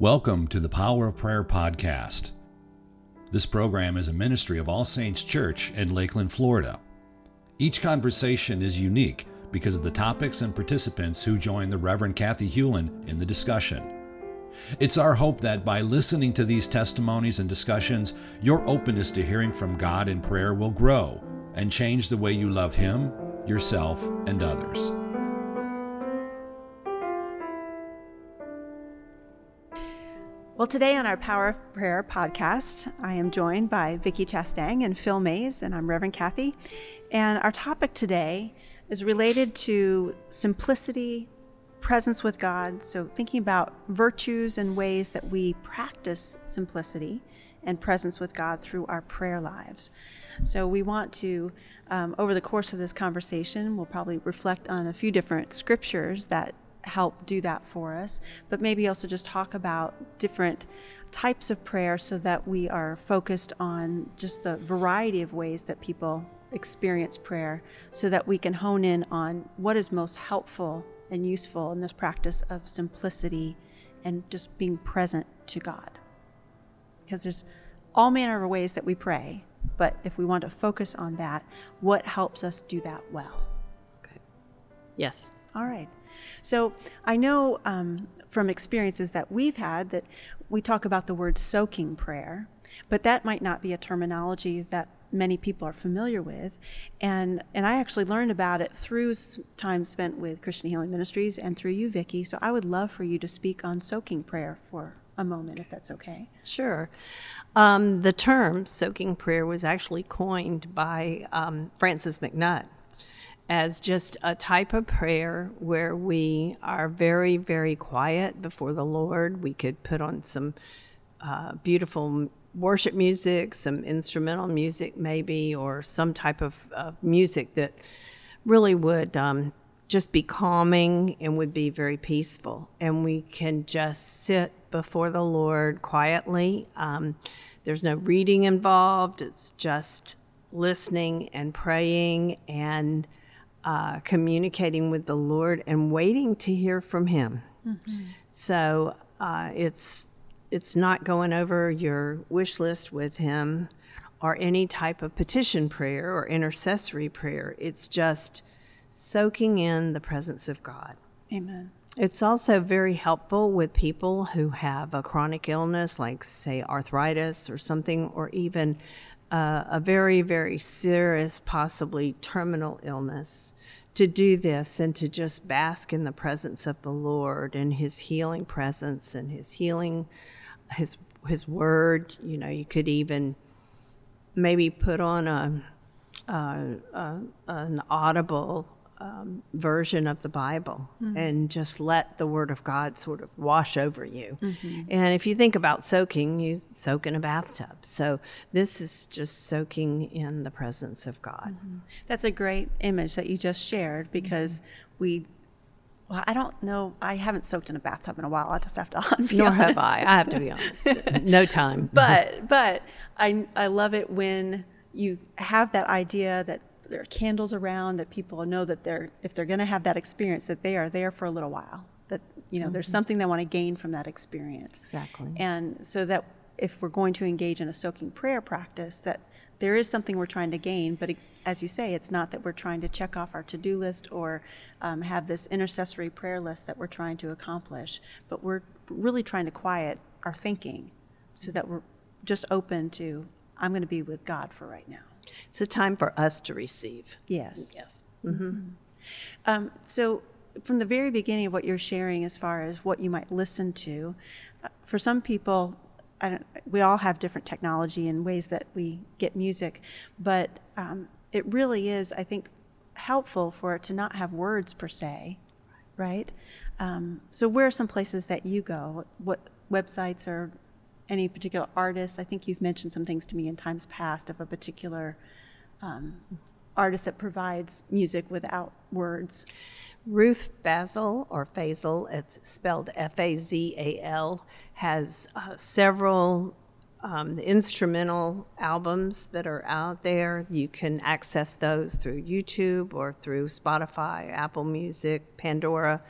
Welcome to the Power of Prayer podcast. This program is a ministry of All Saints Church in Lakeland, Florida. Each conversation is unique because of the topics and participants who join the Reverend Kathy Hewlin in the discussion. It's our hope that by listening to these testimonies and discussions, your openness to hearing from God in prayer will grow and change the way you love Him, yourself, and others. Well, today on our Power of Prayer podcast, I am joined by Vicki Chastang and Phil Mays, and I'm Reverend Kathy. And our topic today is related to simplicity, presence with God. So, thinking about virtues and ways that we practice simplicity and presence with God through our prayer lives. So, we want to, um, over the course of this conversation, we'll probably reflect on a few different scriptures that help do that for us, but maybe also just talk about different types of prayer so that we are focused on just the variety of ways that people experience prayer so that we can hone in on what is most helpful and useful in this practice of simplicity and just being present to God. Because there's all manner of ways that we pray, but if we want to focus on that, what helps us do that well? Okay. Yes. All right. So I know um, from experiences that we've had that we talk about the word soaking prayer, but that might not be a terminology that many people are familiar with. And, and I actually learned about it through time spent with Christian Healing Ministries and through you, Vicki. So I would love for you to speak on soaking prayer for a moment, if that's okay. Sure. Um, the term soaking prayer was actually coined by um, Francis MacNutt as just a type of prayer where we are very, very quiet before the Lord. We could put on some uh, beautiful worship music, some instrumental music, maybe, or some type of uh, music that really would um, just be calming and would be very peaceful. And we can just sit before the Lord quietly. Um, there's no reading involved, it's just listening and praying and uh, communicating with the Lord and waiting to hear from Him. Mm-hmm. So uh, it's it's not going over your wish list with Him or any type of petition prayer or intercessory prayer. It's just soaking in the presence of God. Amen. It's also very helpful with people who have a chronic illness, like, say, arthritis or something, or even uh, a very, very serious, possibly terminal illness, to do this and to just bask in the presence of the Lord and His healing presence and His healing, His His Word. You know, you could even maybe put on a, a, a an audible um, version of the Bible mm-hmm. and just let the Word of God sort of wash over you. Mm-hmm. And if you think about soaking, you soak in a bathtub. So this is just soaking in the presence of God. Mm-hmm. That's a great image that you just shared because mm-hmm. we. Well, I don't know. I haven't soaked in a bathtub in a while. I just have to be Nor honest. have I. I have to be honest. no time. but but I I love it when you have that idea that there are candles around that people know that they're if they're going to have that experience that they are there for a little while that you know mm-hmm. there's something they want to gain from that experience. Exactly. And so that if we're going to engage in a soaking prayer practice that there is something we're trying to gain but it, as you say it's not that we're trying to check off our to-do list or um, have this intercessory prayer list that we're trying to accomplish but we're really trying to quiet our thinking so that we're just open to i'm going to be with god for right now it's a time for us to receive. Yes. Yes. Mm-hmm. Um, so, from the very beginning of what you're sharing, as far as what you might listen to, uh, for some people, we all have different technology and ways that we get music, but um, it really is, I think, helpful for it to not have words per se, right? Um, so, where are some places that you go? What websites or any particular artist. I think you've mentioned some things to me in times past of a particular um, artist that provides music without words. Ruth Fazal or Faisal, it's spelled F A Z A L, has uh, several um, instrumental albums that are out there. You can access those through YouTube or through Spotify, Apple Music, Pandora.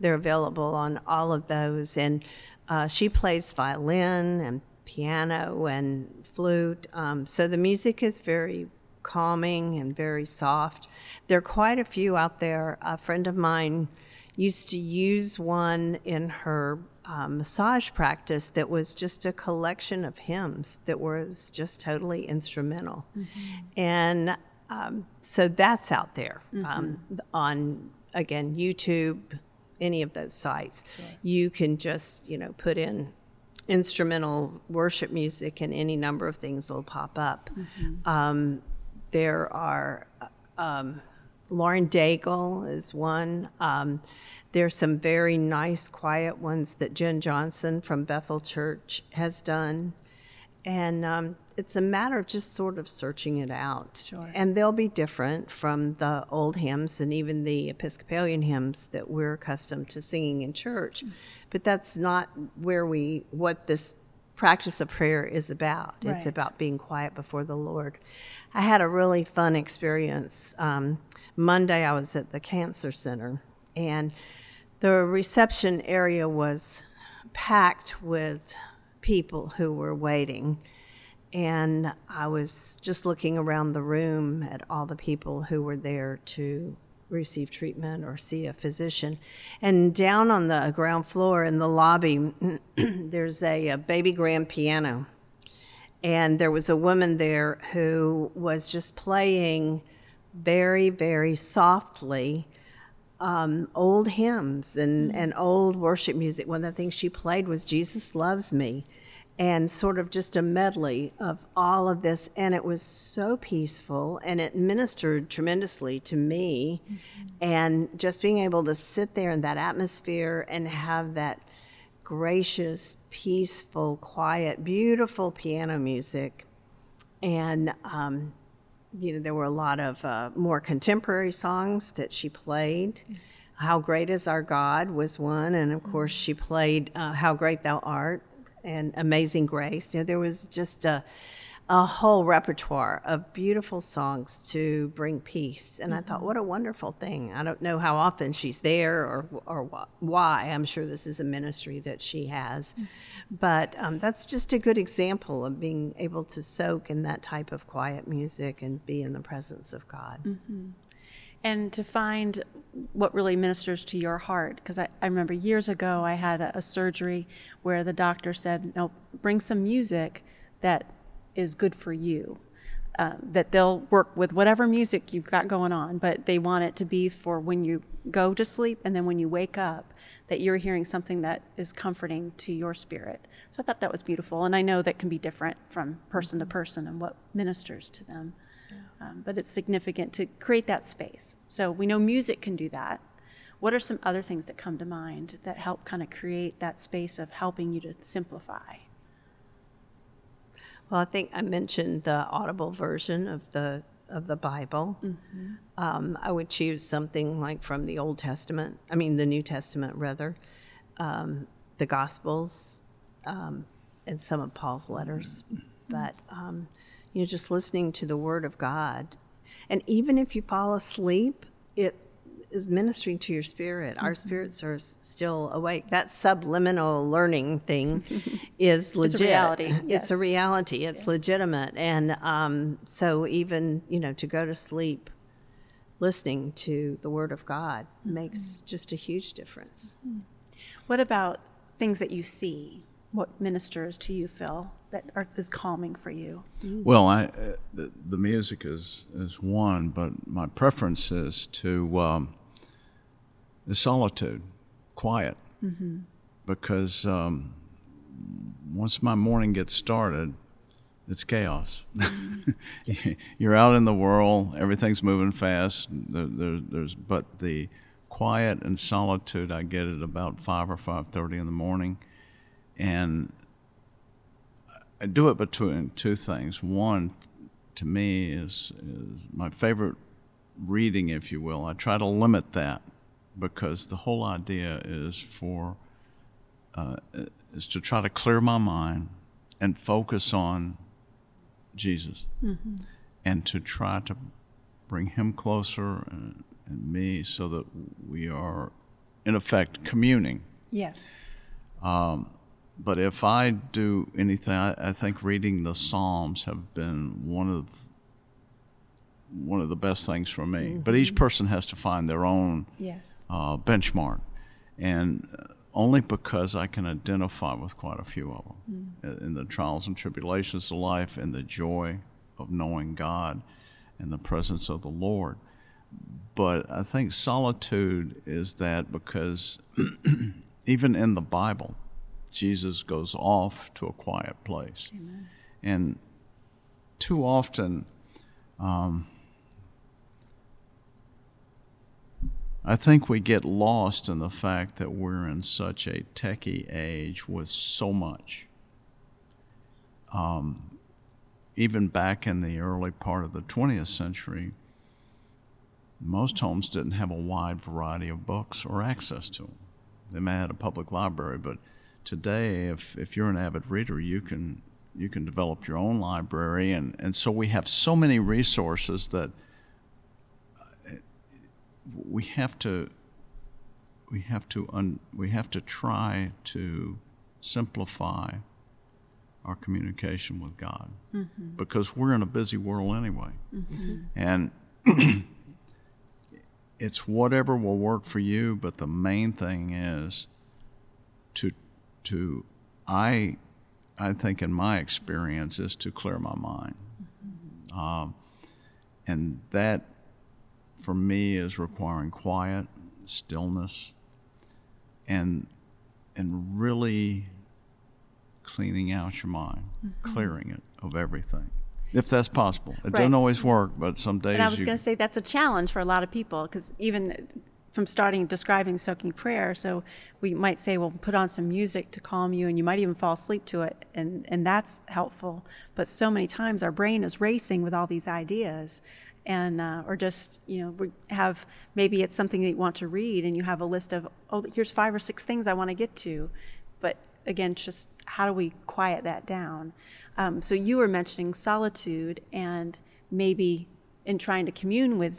they're available on all of those. And uh, she plays violin and piano and flute. Um, so the music is very calming and very soft. There are quite a few out there. A friend of mine used to use one in her um, massage practice that was just a collection of hymns that was just totally instrumental. Mm-hmm. And um, so that's out there mm-hmm. um, on, again, YouTube, any of those sites. Sure. You can just, you know, put in instrumental worship music and any number of things will pop up. Mm-hmm. Um, there are um, Lauren Daigle is one. Um, there's some very nice, quiet ones that Jen Johnson from Bethel Church has done. And um, it's a matter of just sort of searching it out. Sure. And they'll be different from the old hymns and even the Episcopalian hymns that we're accustomed to singing in church. Mm-hmm. But that's not where we, what this practice of prayer is about. Right. It's about being quiet before the Lord. I had a really fun experience. Um, Monday, I was at the Cancer Center, and the reception area was packed with people who were waiting. And I was just looking around the room at all the people who were there to receive treatment or see a physician. And down on the ground floor in the lobby, there's a, a, baby grand piano. And there was a woman there who was just playing very, very softly um, old hymns and, and old worship music. One of the things she played was Jesus Loves Me and sort of just a medley of all of this. And it was so peaceful and it ministered tremendously to me. Mm-hmm. And just being able to sit there in that atmosphere and have that gracious, peaceful, quiet, beautiful piano music. And, um, you know, there were a lot of uh, more contemporary songs that she played. Mm-hmm. How Great is Our God was one, and of course, she played uh, How Great Thou Art and Amazing Grace. You know, there was just a, a whole repertoire of beautiful songs to bring peace. And mm-hmm. I thought, mm-hmm. what a wonderful thing. I don't know how often she's there or, or why. I'm sure this is a ministry that she has. Mm-hmm. But um, that's just a good example of being able to soak in that type of quiet music and be in the presence of God. Mm-hmm and to find what really ministers to your heart. Because I, I, remember years ago I had a, a, surgery where the doctor said, no, bring some music that is good for you. Uh, that they'll work with whatever music you've got going on, but they want it to be for when you go to sleep and then when you wake up, that you're hearing something that is comforting to your spirit. So I thought that was beautiful. And I know that can be different from person to person and what ministers to them. Um, but it's significant to create that space. So we know music can do that. What are some other things that come to mind that help kind of create that space of helping you to simplify? Well, I think I mentioned the audible version of the of the Bible. Mm-hmm. Um, I would choose something like from the Old Testament. I mean, the New Testament rather, um, the Gospels, um, and some of Paul's letters. Mm-hmm. But um, you know, just listening to the Word of God. And even if you fall asleep, it is ministering to your spirit. Our mm-hmm. spirits are still awake. That subliminal learning thing is legit. It's a reality. It's yes. a reality. It's yes. legitimate. And um, so, even you know, to go to sleep listening to the Word of God mm-hmm. makes just a huge difference. Mm-hmm. What about things that you see? What ministers to you, Phil? that are, is calming for you? Well, I, uh, the, the, music is, is one, but my preference is to um, the solitude, quiet, mm-hmm. because um, once my morning gets started, it's chaos. You're out in the world, everything's moving fast. There, there, there's, but the quiet and solitude I get at about five or five thirty in the morning, and I do it between two things. One, to me, is, is my favorite reading, if you will. I try to limit that because the whole idea is for uh, is to try to clear my mind and focus on Jesus, mm-hmm. and to try to bring Him closer and, and me, so that we are in effect, communing. Yes. But if I do anything, I, I think reading the Psalms have been one of one of the best things for me. But each person has to find their own Yes. Uh, benchmark, and uh, only because I can identify with quite a few of them uh, in the trials and tribulations of life, and the joy of knowing God, and the presence of the Lord. But I think solitude is that because even in the Bible, Jesus goes off to a quiet place, and too often. Um, I think we get lost in the fact that we're in such a techie age with so much. Um, even back in the early part of the 20th century, most homes didn't have a wide variety of books or access to them. They may have had a public library, but today, if, if you're an avid reader, you can you can develop your own library, and, and so we have so many resources that we have to we have to un, we have to try to simplify our communication with God. Mm-hmm. Because we're in a busy world anyway, mm-hmm. and it's whatever will work for you. But the main thing is to to I I think in my experience is to clear my mind, mm-hmm. um, and that for me is requiring quiet, stillness, and and really cleaning out your mind, mm-hmm. clearing it of everything, if that's possible. It doesn't always work, but some days And I was going to say that's a challenge for a lot of people because even from starting describing soaking prayer, so we might say, well, put on some music to calm you, and you might even fall asleep to it, and and that's helpful. But so many times our brain is racing with all these ideas, and uh, or just you know we have maybe it's something that you want to read, and you have a list of oh here's five or six things I want to get to, but again, just how do we quiet that down? Um, so you were mentioning solitude and maybe in trying to commune with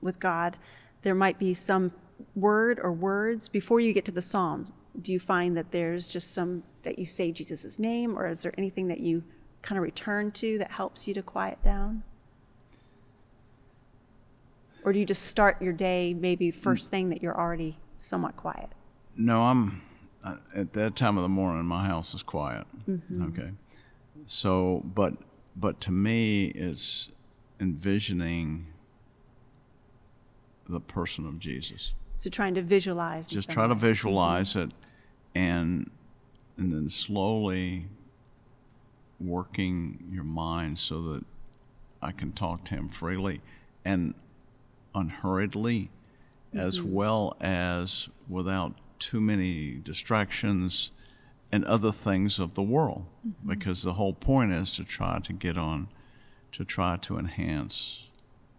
with God, there might be some word or words before you get to the Psalms. Do you find that there's just some that you say Jesus' name, or is there anything that you kind of return to that helps you to quiet down? Or do you just start your day maybe first thing that you're already somewhat quiet? No, I'm uh, at that time of the morning. My house is quiet. Mm-hmm. Okay, so but but to me, it's envisioning the person of Jesus. So trying to visualize. Just try to way. visualize it, and and then slowly working your mind so that I can talk to him freely and unhurriedly, as mm-hmm. well as without too many distractions and other things of the world. Mm-hmm. Because the whole point is to try to get on, to try to enhance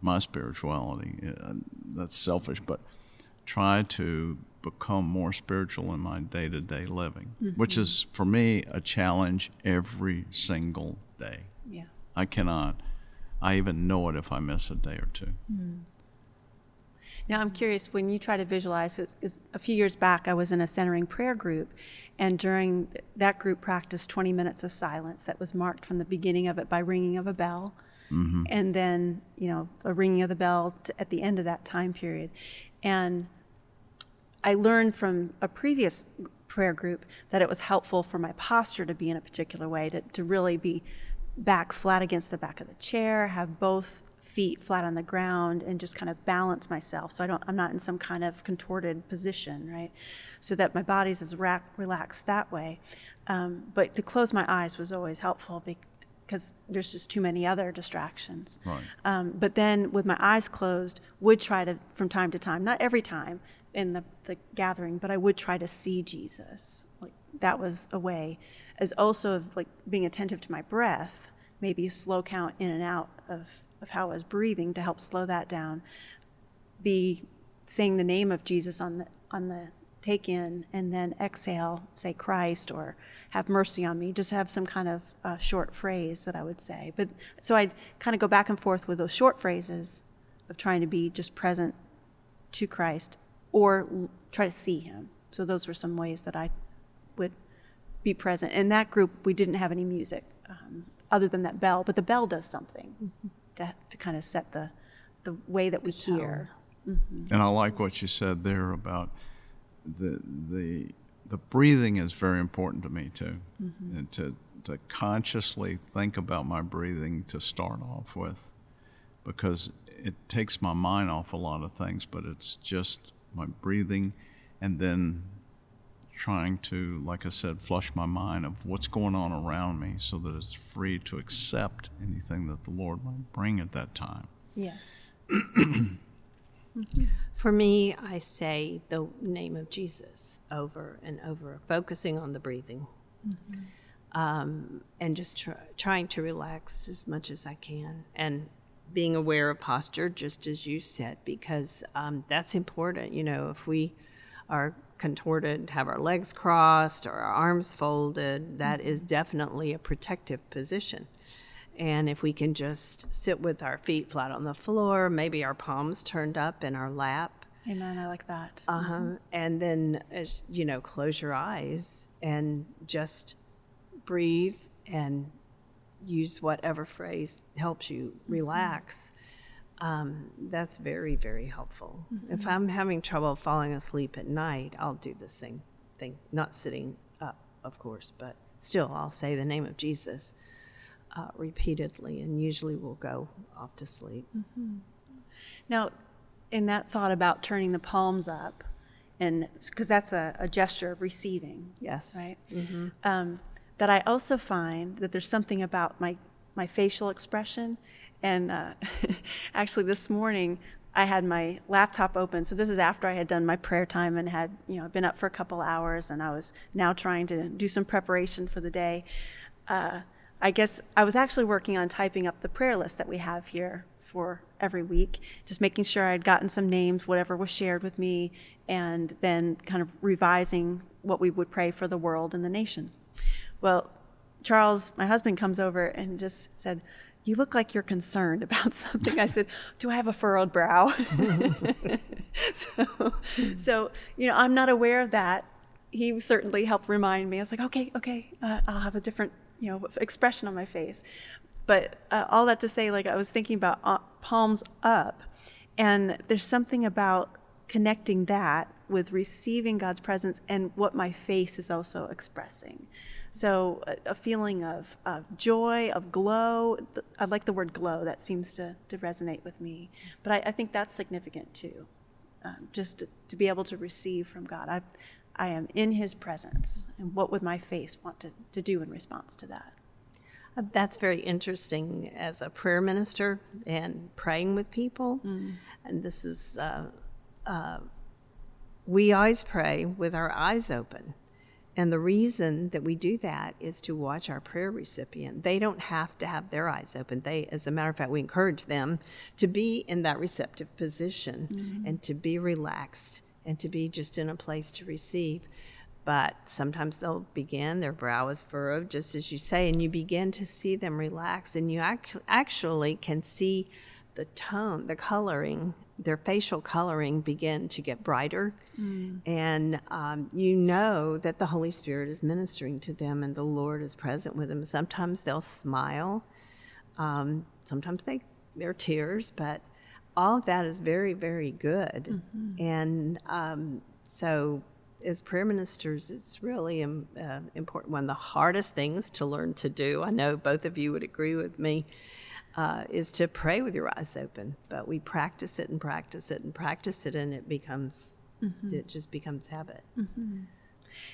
my spirituality. Uh, that's selfish, but try to become more spiritual in my day to day living, mm-hmm. which is for me a challenge every single day. Yeah. I cannot, I even know it if I miss a day or two. Now, I'm curious when you try to visualize, because a few years back I was in a centering prayer group, and during that group practice 20 minutes of silence that was marked from the beginning of it by ringing of a bell, mm-hmm. and then, you know, a ringing of the bell t- at the end of that time period. And I learned from a previous prayer group that it was helpful for my posture to be in a particular way, to, to really be back flat against the back of the chair, have both feet flat on the ground, and just kind of balance myself so I don't, I'm not in some kind of contorted position, right? So that my body's as relaxed that way. Um, but to close my eyes was always helpful because there's just too many other distractions. Right. Um, but then with my eyes closed, would try to, from time to time, not every time in the, the gathering, but I would try to see Jesus. Like that was a way, as also of like being attentive to my breath, maybe slow count in and out of, of how I was breathing to help slow that down. Be saying the name of Jesus on the on the take in and then exhale, say Christ or have mercy on me. Just have some kind of uh, short phrase that I would say. But so I'd kind of go back and forth with those short phrases of trying to be just present to Christ or try to see him. So those were some ways that I would be present. In that group, we didn't have any music um, other than that bell, but the bell does something to, to kind of set the, the way that we hear. Mm-hmm. And I like what you said there about the the the breathing is very important to me too, mm-hmm. and to to consciously think about my breathing to start off with, because it takes my mind off a lot of things, but it's just my breathing, and then trying to, like I said, flush my mind of what's going on around me, so that it's free to accept anything that the Lord might bring at that time. Yes. For me, I say the name of Jesus over and over, focusing on the breathing. Um, and just try, trying to relax as much as I can. And being aware of posture, just as you said, because um, that's important. You know, if we are contorted, have our legs crossed or our arms folded, that is mm-hmm. definitely a protective position. And if we can just sit with our feet flat on the floor, maybe our palms turned up in our lap, Amen. I like that. uh-huh. Mm-hmm. and then, you know, close your eyes and just breathe and use whatever phrase helps you mm-hmm. relax. Um, that's very, very helpful. If I'm having trouble falling asleep at night, I'll do the same thing. Not sitting up, of course, but still, I'll say the name of Jesus uh, repeatedly, and usually we'll go off to sleep. Now, in that thought about turning the palms up, and because that's a, a gesture of receiving, Yes. right? Um, that I also find that there's something about my my facial expression, and uh, actually this morning I had my laptop open. So this is after I had done my prayer time and had you know been up for a couple hours, and I was now trying to do some preparation for the day. Uh, I guess I was actually working on typing up the prayer list that we have here for every week, just making sure I'd gotten some names, whatever was shared with me, and then kind of revising what we would pray for the world and the nation. Well, Charles, my husband, comes over and just said, You look like you're concerned about something. I said, Do I have a furrowed brow? so, so, you know, I'm not aware of that. He certainly helped remind me. I was like, Okay, okay, uh, I'll have a different, you know, expression on my face. But uh, all that to say, like, I was thinking about uh, palms up, and there's something about connecting that with receiving God's presence and what my face is also expressing. So a, a feeling of, of joy, of glow. I like the word glow. That seems to, to resonate with me. But I, I think that's significant too. Um, just to, to be able to receive from God. I, I am in His presence. And what would my face want to, to do in response to that? Uh, That's very interesting as a prayer minister and praying with people. And this is, uh, uh, we always pray with our eyes open. And the reason that we do that is to watch our prayer recipient. They don't have to have their eyes open. They, as a matter of fact, we encourage them to be in that receptive position mm-hmm. and to be relaxed and to be just in a place to receive. But sometimes they'll begin, their brow is furrowed, just as you say, and you begin to see them relax, and you act- actually can see the tone, the coloring, their facial coloring begin to get brighter. And um, you know that the Holy Spirit is ministering to them and the Lord is present with them. Sometimes they'll smile, um, sometimes they, they're tears, but all of that is very, very good. And um, so, as prayer ministers, it's really um, uh, important. One of the hardest things to learn to do, I know both of you would agree with me, uh, is to pray with your eyes open. But we practice it and practice it and practice it, and it becomes, it just becomes habit.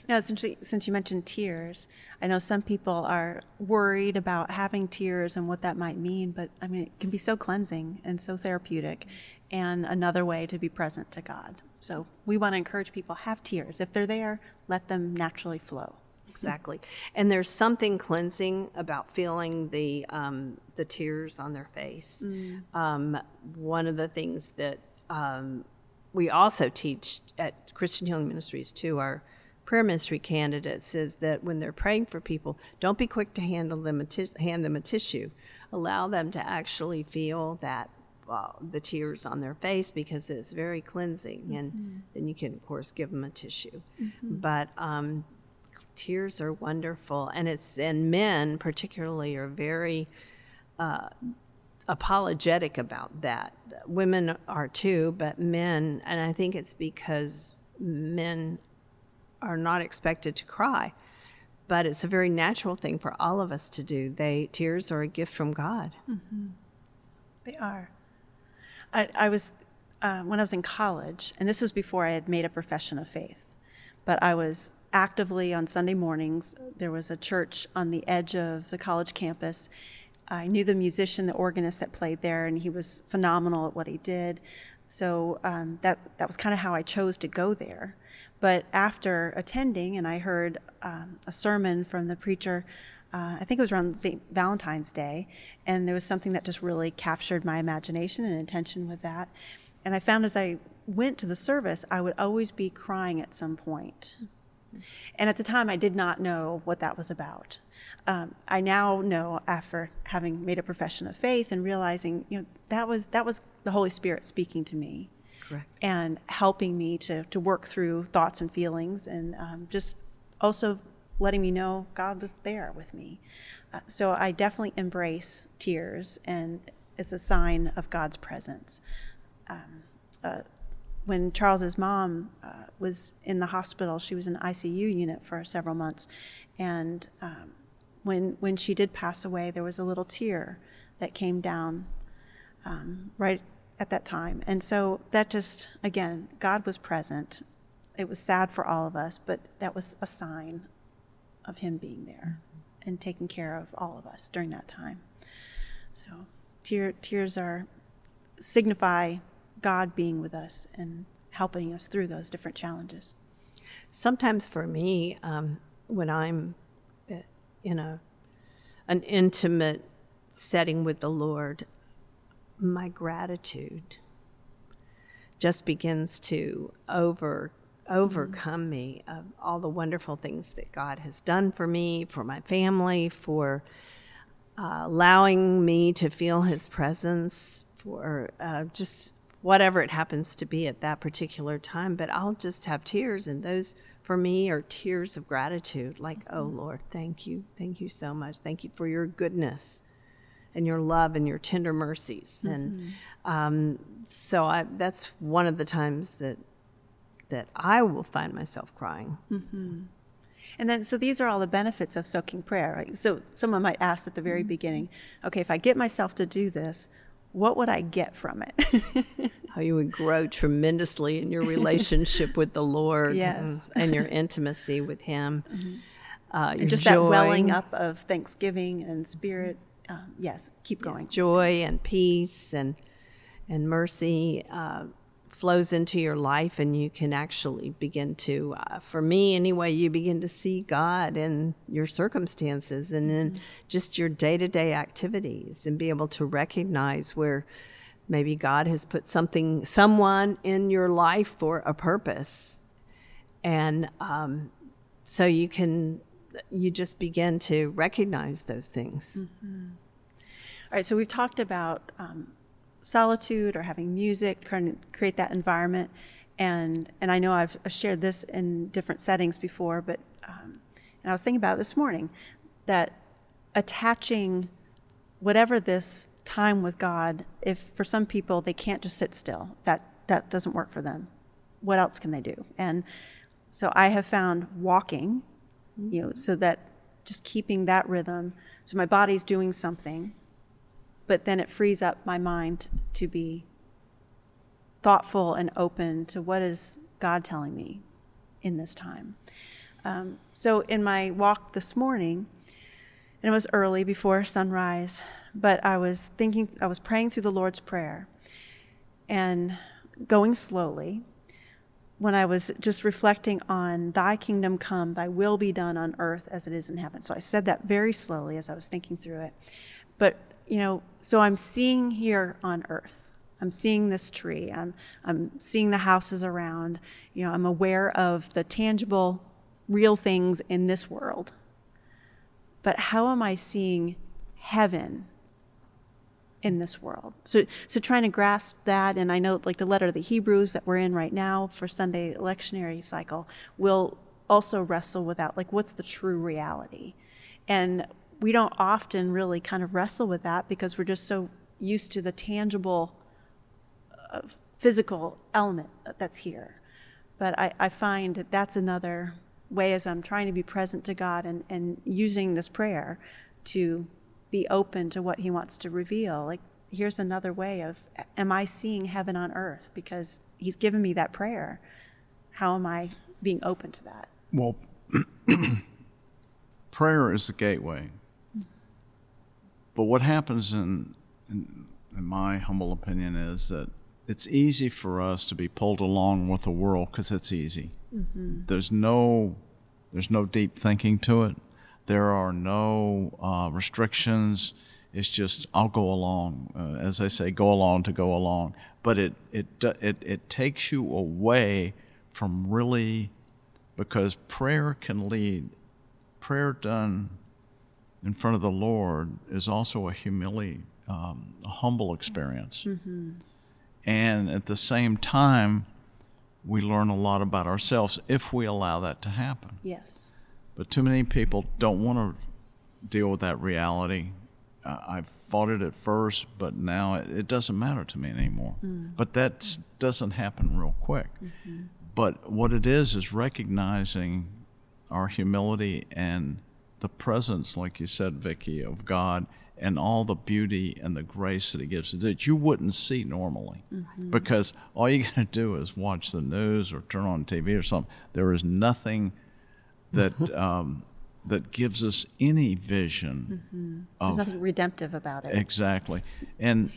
Now, since you, since you mentioned tears, I know some people are worried about having tears and what that might mean, but I mean, it can be so cleansing and so therapeutic and another way to be present to God. So we want to encourage people have tears. If they're there, let them naturally flow. Exactly, and there's something cleansing about feeling the um, the tears on their face. Um, one of the things that um, we also teach at Christian Healing Ministries to our prayer ministry candidates is that when they're praying for people, don't be quick to handle them a hand them a tissue. Allow them to actually feel that uh, the tears on their face because it's very cleansing, mm-hmm. and then you can, of course, give them a tissue. Mm-hmm. But um, tears are wonderful, and it's and men particularly are very. Uh, apologetic about that. Women are too, but men, and I think it's because men are not expected to cry but it's a very natural thing for all of us to do. They tears are a gift from God. Mm-hmm. They are. I, I was uh, when I was in college, and this was before I had made a profession of faith, but I was actively on Sunday mornings. There was a church on the edge of the college campus. I knew the musician, the organist that played there, and he was phenomenal at what he did. So um, that that was kind of how I chose to go there. But after attending, and I heard um, a sermon from the preacher, uh, I think it was around St. Valentine's Day, and there was something that just really captured my imagination and attention with that. And I found as I went to the service, I would always be crying at some point. And at the time, I did not know what that was about. Um, I now know after having made a profession of faith and realizing, you know, that was that was the Holy Spirit speaking to me Correct. and helping me to, to work through thoughts and feelings and um, just also letting me know God was there with me. Uh, so I definitely embrace tears and it's a sign of God's presence. Um, uh, when Charles's mom uh, was in the hospital, she was in ICU unit for several months, and um, when when she did pass away, there was a little tear that came down um, right at that time. And so that just, again, God was present. It was sad for all of us, but that was a sign of Him being there and taking care of all of us during that time. So tear, tears are signify God being with us and helping us through those different challenges. Sometimes for me, um, when I'm uh, in a an intimate setting with the Lord, my gratitude just begins to over overcome mm-hmm. me of all the wonderful things that God has done for me, for my family, for uh, allowing me to feel His presence, for uh, just whatever it happens to be at that particular time. But I'll just have tears, and those for me are tears of gratitude like, oh mm-hmm. Lord, thank you. Thank you so much. Thank you for your goodness and your love and your tender mercies. Mm-hmm. And um, so I, that's one of the times that that I will find myself crying. Mm-hmm. And then, so these are all the benefits of soaking prayer. Right? So someone might ask at the very mm-hmm. beginning, okay, if I get myself to do this, what would I get from it? How you would grow tremendously in your relationship with the Lord yes. and your intimacy with Him. Mm-hmm. Uh, and just joy. that welling up of thanksgiving and spirit um, yes, keep going. Yes, joy and peace and and mercy uh, flows into your life, and you can actually begin to, uh, for me anyway, you begin to see God in your circumstances and in mm-hmm. just your day to day activities, and be able to recognize where maybe God has put something, someone in your life for a purpose, and um, so you can you just begin to recognize those things. Mm-hmm. All right, so we've talked about um, solitude or having music, trying to create that environment, and and I know I've shared this in different settings before, but um, and I was thinking about it this morning that attaching whatever this time with God, if for some people they can't just sit still, that that doesn't work for them. What else can they do? And so I have found walking you know, so that just keeping that rhythm. So my body's doing something, but then it frees up my mind to be thoughtful and open to what is God telling me in this time. Um, so in my walk this morning, and it was early before sunrise, but I was thinking, I was praying through the Lord's Prayer and going slowly when I was just reflecting on thy kingdom come, thy will be done on earth as it is in heaven. So I said that very slowly as I was thinking through it. But, you know, so I'm seeing here on earth. I'm seeing this tree. I'm, I'm seeing the houses around. You know, I'm aware of the tangible, real things in this world. But how am I seeing heaven in this world. So, so trying to grasp that, and I know like the letter of the Hebrews that we're in right now for Sunday lectionary cycle will also wrestle with that, like what's the true reality, and we don't often really kind of wrestle with that because we're just so used to the tangible, uh, physical element that's here. But I, I find that that's another way as I'm trying to be present to God and, and using this prayer to be open to what He wants to reveal. Like, here's another way of, am I seeing heaven on earth? Because He's given me that prayer. How am I being open to that? Well, prayer is the gateway. But what happens in, in, in my humble opinion is that it's easy for us to be pulled along with the world because it's easy. Mm-hmm. There's no there's no deep thinking to it. There are no uh, restrictions. It's just I'll go along, uh, as I say, go along to go along. But it it it it takes you away from really because prayer can lead. Prayer done in front of the Lord is also a humility, um, a humble experience. Mm-hmm. And at the same time, we learn a lot about ourselves if we allow that to happen. Yes. But too many people don't want to deal with that reality. Uh, I fought it at first, but now it, it doesn't matter to me anymore. Mm. But that doesn't happen real quick. Mm-hmm. But what it is is recognizing our humility and the presence, like you said, Vicki, of God and all the beauty and the grace that He gives that you wouldn't see normally. Mm-hmm. Because all you got to do is watch the news or turn on TV or something. There is nothing that um, that gives us any vision. Mm-hmm. There's nothing redemptive about it. Exactly, and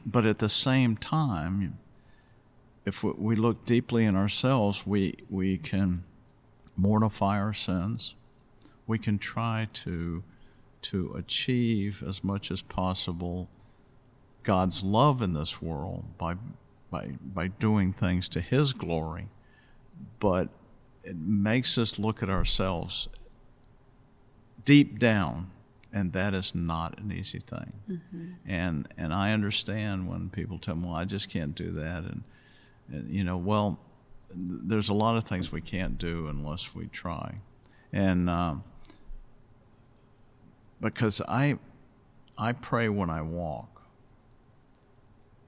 but at the same time, if we look deeply in ourselves, we we can mortify our sins. We can try to to achieve as much as possible God's love in this world by by by doing things to his glory. But it makes us look at ourselves deep down and that is not an easy thing. Mm-hmm. and and I understand when people tell me well I just can't do that and, and you know well there's a lot of things we can't do unless we try. And um, because I I pray when I walk,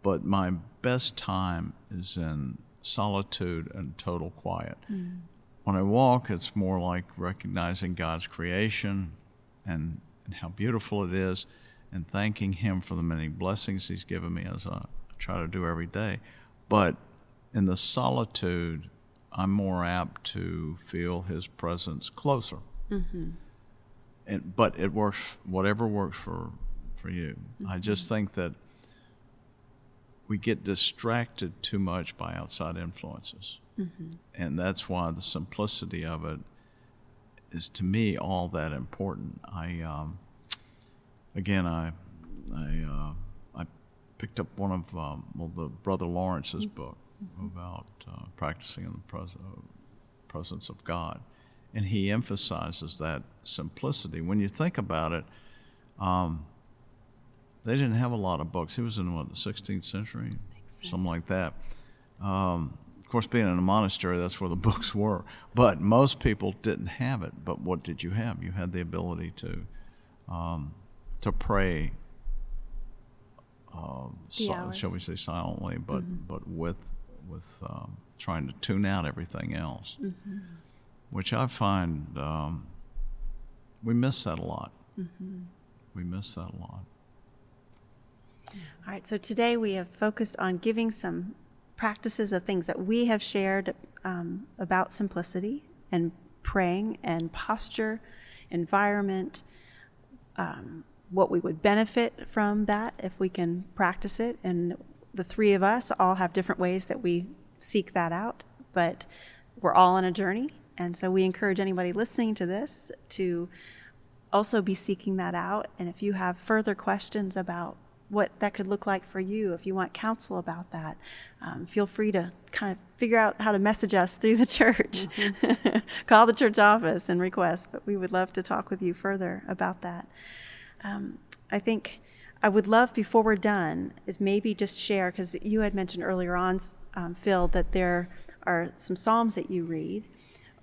but my best time is in solitude and total quiet. Mm. When I walk, it's more like recognizing God's creation and, and how beautiful it is and thanking Him for the many blessings He's given me as I try to do every day. But in the solitude, I'm more apt to feel His presence closer. Mm-hmm and, but it works. Whatever works for for you. Mm-hmm. I just think that we get distracted too much by outside influences, mm-hmm. and that's why the simplicity of it is to me all that important. I um, again, I I uh, I picked up one of um, well the brother Lawrence's mm-hmm. book about uh, practicing in the pres- uh, presence of God and he emphasizes that simplicity. When you think about it, um, they didn't have a lot of books. He was in what the 16th century, so. something like that. Um, of course, being in a monastery, that's where the books were. But most people didn't have it. But what did you have? You had the ability to um, to pray. Uh, si- shall we say silently, but mm-hmm. but with with um, trying to tune out everything else. Mm-hmm which I find um, we miss that a lot. Mm-hmm. We miss that a lot. All right, so today we have focused on giving some practices of things that we have shared um, about simplicity and praying and posture, environment, um, what we would benefit from that if we can practice it. And the three of us all have different ways that we seek that out, but we're all on a journey and so we encourage anybody listening to this to also be seeking that out. And if you have further questions about what that could look like for you, if you want counsel about that, um, feel free to kind of figure out how to message us through the church. Mm-hmm. Call the church office and request, but we would love to talk with you further about that. Um, I think I would love before we're done is maybe just share because you had mentioned earlier on, um, Phil, that there are some psalms that you read,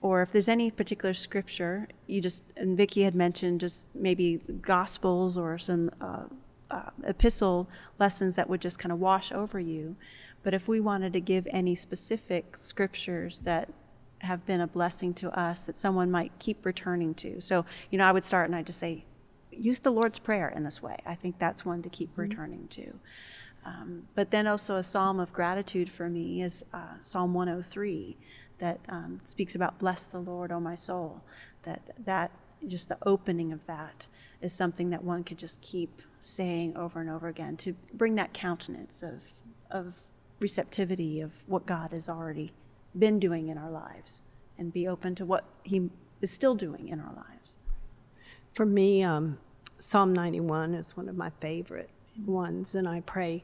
or if there's any particular scripture you just and Vicki had mentioned just maybe gospels or some uh, uh, epistle lessons that would just kind of wash over you. But if we wanted to give any specific scriptures that have been a blessing to us that someone might keep returning to. So, you know, I would start and I'd just say, use the Lord's Prayer in this way. I think that's one to keep mm-hmm. returning to. Um, but then also a psalm of gratitude for me is uh, Psalm 103 that um, speaks about bless the Lord, O my soul. That that just the opening of that is something that one could just keep saying over and over again to bring that countenance of of receptivity of what God has already been doing in our lives and be open to what He is still doing in our lives. For me, um, Psalm 91 is one of my favorite ones, and I pray.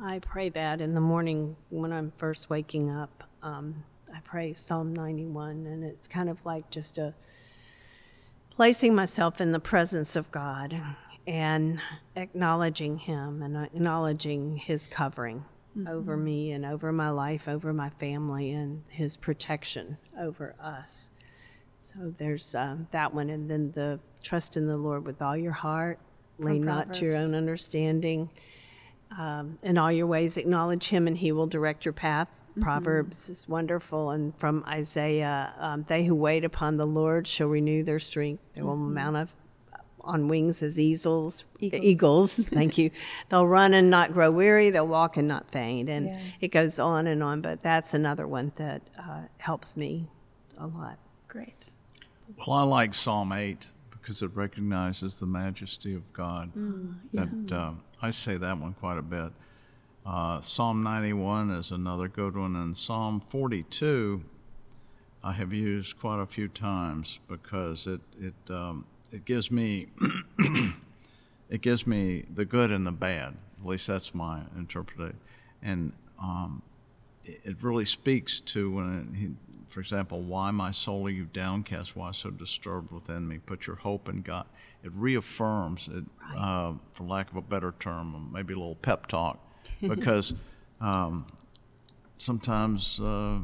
I pray that in the morning when I'm first waking up. Um, I pray Psalm 91, and it's kind of like just a placing myself in the presence of God and acknowledging Him and acknowledging His covering mm-hmm. over me and over my life, over my family, and His protection over us. So there's um, that one, and then the trust in the Lord with all your heart, lean not to your own understanding. Um, in all your ways, acknowledge Him, and He will direct your path. Mm-hmm. Proverbs is wonderful, and from Isaiah, um, they who wait upon the Lord shall renew their strength. They will mm-hmm. mount up on wings as eagles. Eagles. eagles thank you. They'll run and not grow weary. They'll walk and not faint. And yes. it goes on and on. But that's another one that uh, helps me a lot. Great. Well, I like Psalm 8 because it recognizes the majesty of God. Mm, yeah. That uh, I say that one quite a bit. Uh, Psalm 91 is another good one, and Psalm 42 I have used quite a few times because it it um, it gives me it gives me the good and the bad. At least that's my interpretation, and um, it, it, really speaks to when he, for example, why my soul are you downcast? Why so disturbed within me? Put your hope in God. It reaffirms it, uh, for lack of a better term, maybe a little pep talk, because um, sometimes uh,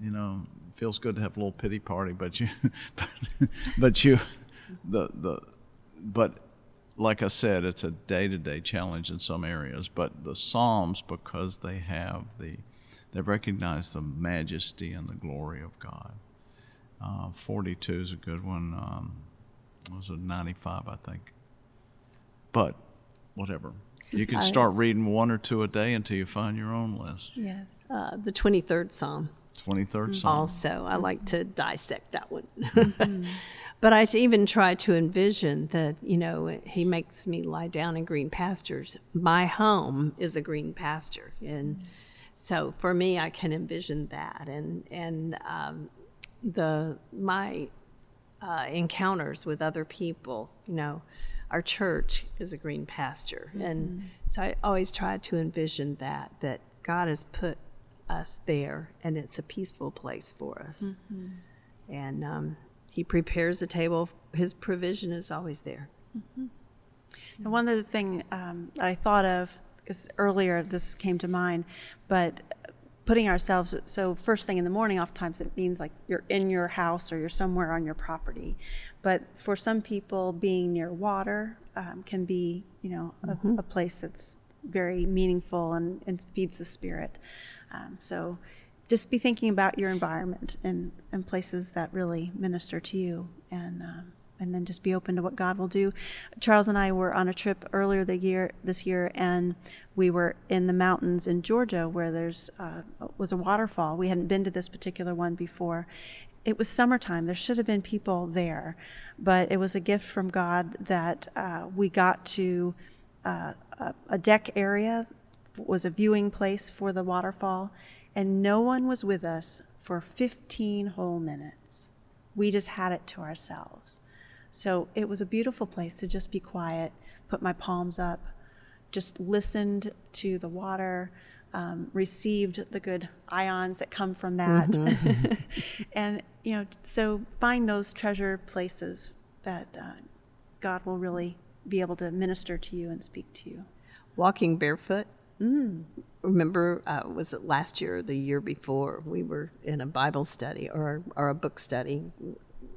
you know it feels good to have a little pity party, but you, but, but you the the but like I said, it's a day to day challenge in some areas. But the Psalms, because they have the they recognize the majesty and the glory of God. Uh, 42 is a good one. Um, was it 95, I think. But whatever. You can start reading one or two a day until you find your own list. Yes. Uh, the 23rd Psalm. 23rd Psalm. Also, I like to dissect that one. Mm-hmm. but I even try to envision that, you know, he makes me lie down in green pastures. My home is a green pasture. And so for me, I can envision that. And, and um, the, my uh, encounters with other people, you know, our church is a green pasture. Mm-hmm. And so I always try to envision that, that God has put us there, and it's a peaceful place for us. Mm-hmm. And um, He prepares the table. His provision is always there. Mm-hmm. And one other thing um, that I thought of is earlier. This came to mind, but putting ourselves so first thing in the morning oftentimes it means like you're in your house or you're somewhere on your property but for some people being near water um, can be you know a, mm-hmm. a, place that's very meaningful and, and feeds the spirit um, so just be thinking about your environment and, and places that really minister to you and um, and then just be open to what God will do. Charles and I were on a trip earlier the year this year, and we were in the mountains in Georgia where there's uh, was a waterfall. We hadn't been to this particular one before. It was summertime. There should have been people there, but it was a gift from God that uh, we got to uh, a, deck area was a viewing place for the waterfall, and no one was with us for 15 whole minutes. We just had it to ourselves. So it was a beautiful place to just be quiet, put my palms up, just listened to the water, um, received the good ions that come from that. Mm-hmm. and, you know, so find those treasure places that uh, God will really be able to minister to you and speak to you? Walking barefoot. Mm. Remember, uh, was it last year or the year before? We were in a Bible study or or a book study,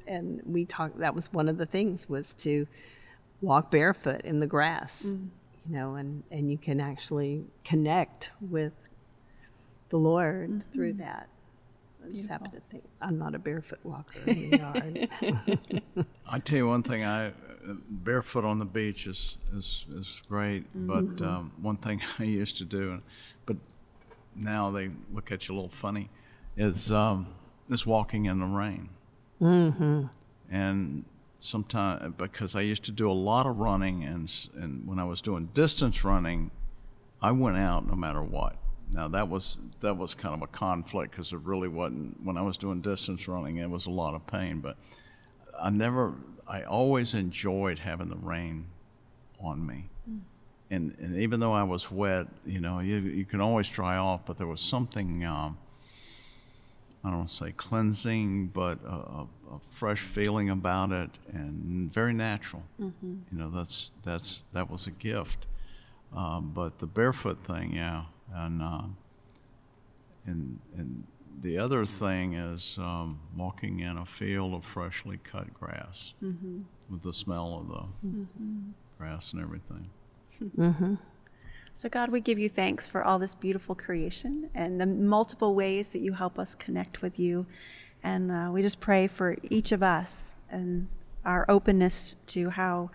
and we talked. That was one of the things was to walk barefoot in the grass, mm. you know, and and you can actually connect with the Lord mm-hmm. through that. I just happen to think I'm not a barefoot walker in the yard. I tell you one thing, I barefoot on the beach is is, is great, mm-hmm. but um, one thing I used to do, but now they look at you a little funny, is um, is walking in the rain. Mm-hmm. And sometimes because I used to do a lot of running, and and when I was doing distance running, I went out no matter what. Now that was that was kind of a conflict because it really wasn't when I was doing distance running. It was a lot of pain, but I never. I always enjoyed having the rain on me, mm. and and even though I was wet, you know, you you can always dry off, but there was something. Um, I don't want to say cleansing, but a, a, a, fresh feeling about it, and very natural. Mm-hmm. You know, that's that's that was a gift. Um, but the barefoot thing, yeah, and uh, and and the other thing is um, walking in a field of freshly cut grass mm-hmm. with the smell of the mm-hmm. grass and everything. Mm-hmm. So, God, we give you thanks for all this beautiful creation and the multiple ways that you help us connect with you. And uh, we just pray for each of us and our openness to how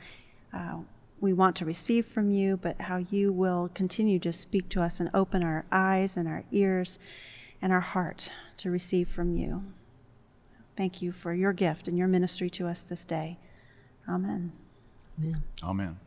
uh, we want to receive from you, but how you will continue to speak to us and open our eyes and our ears and our heart to receive from you. Thank you for your gift and your ministry to us this day. Amen. Amen. Amen.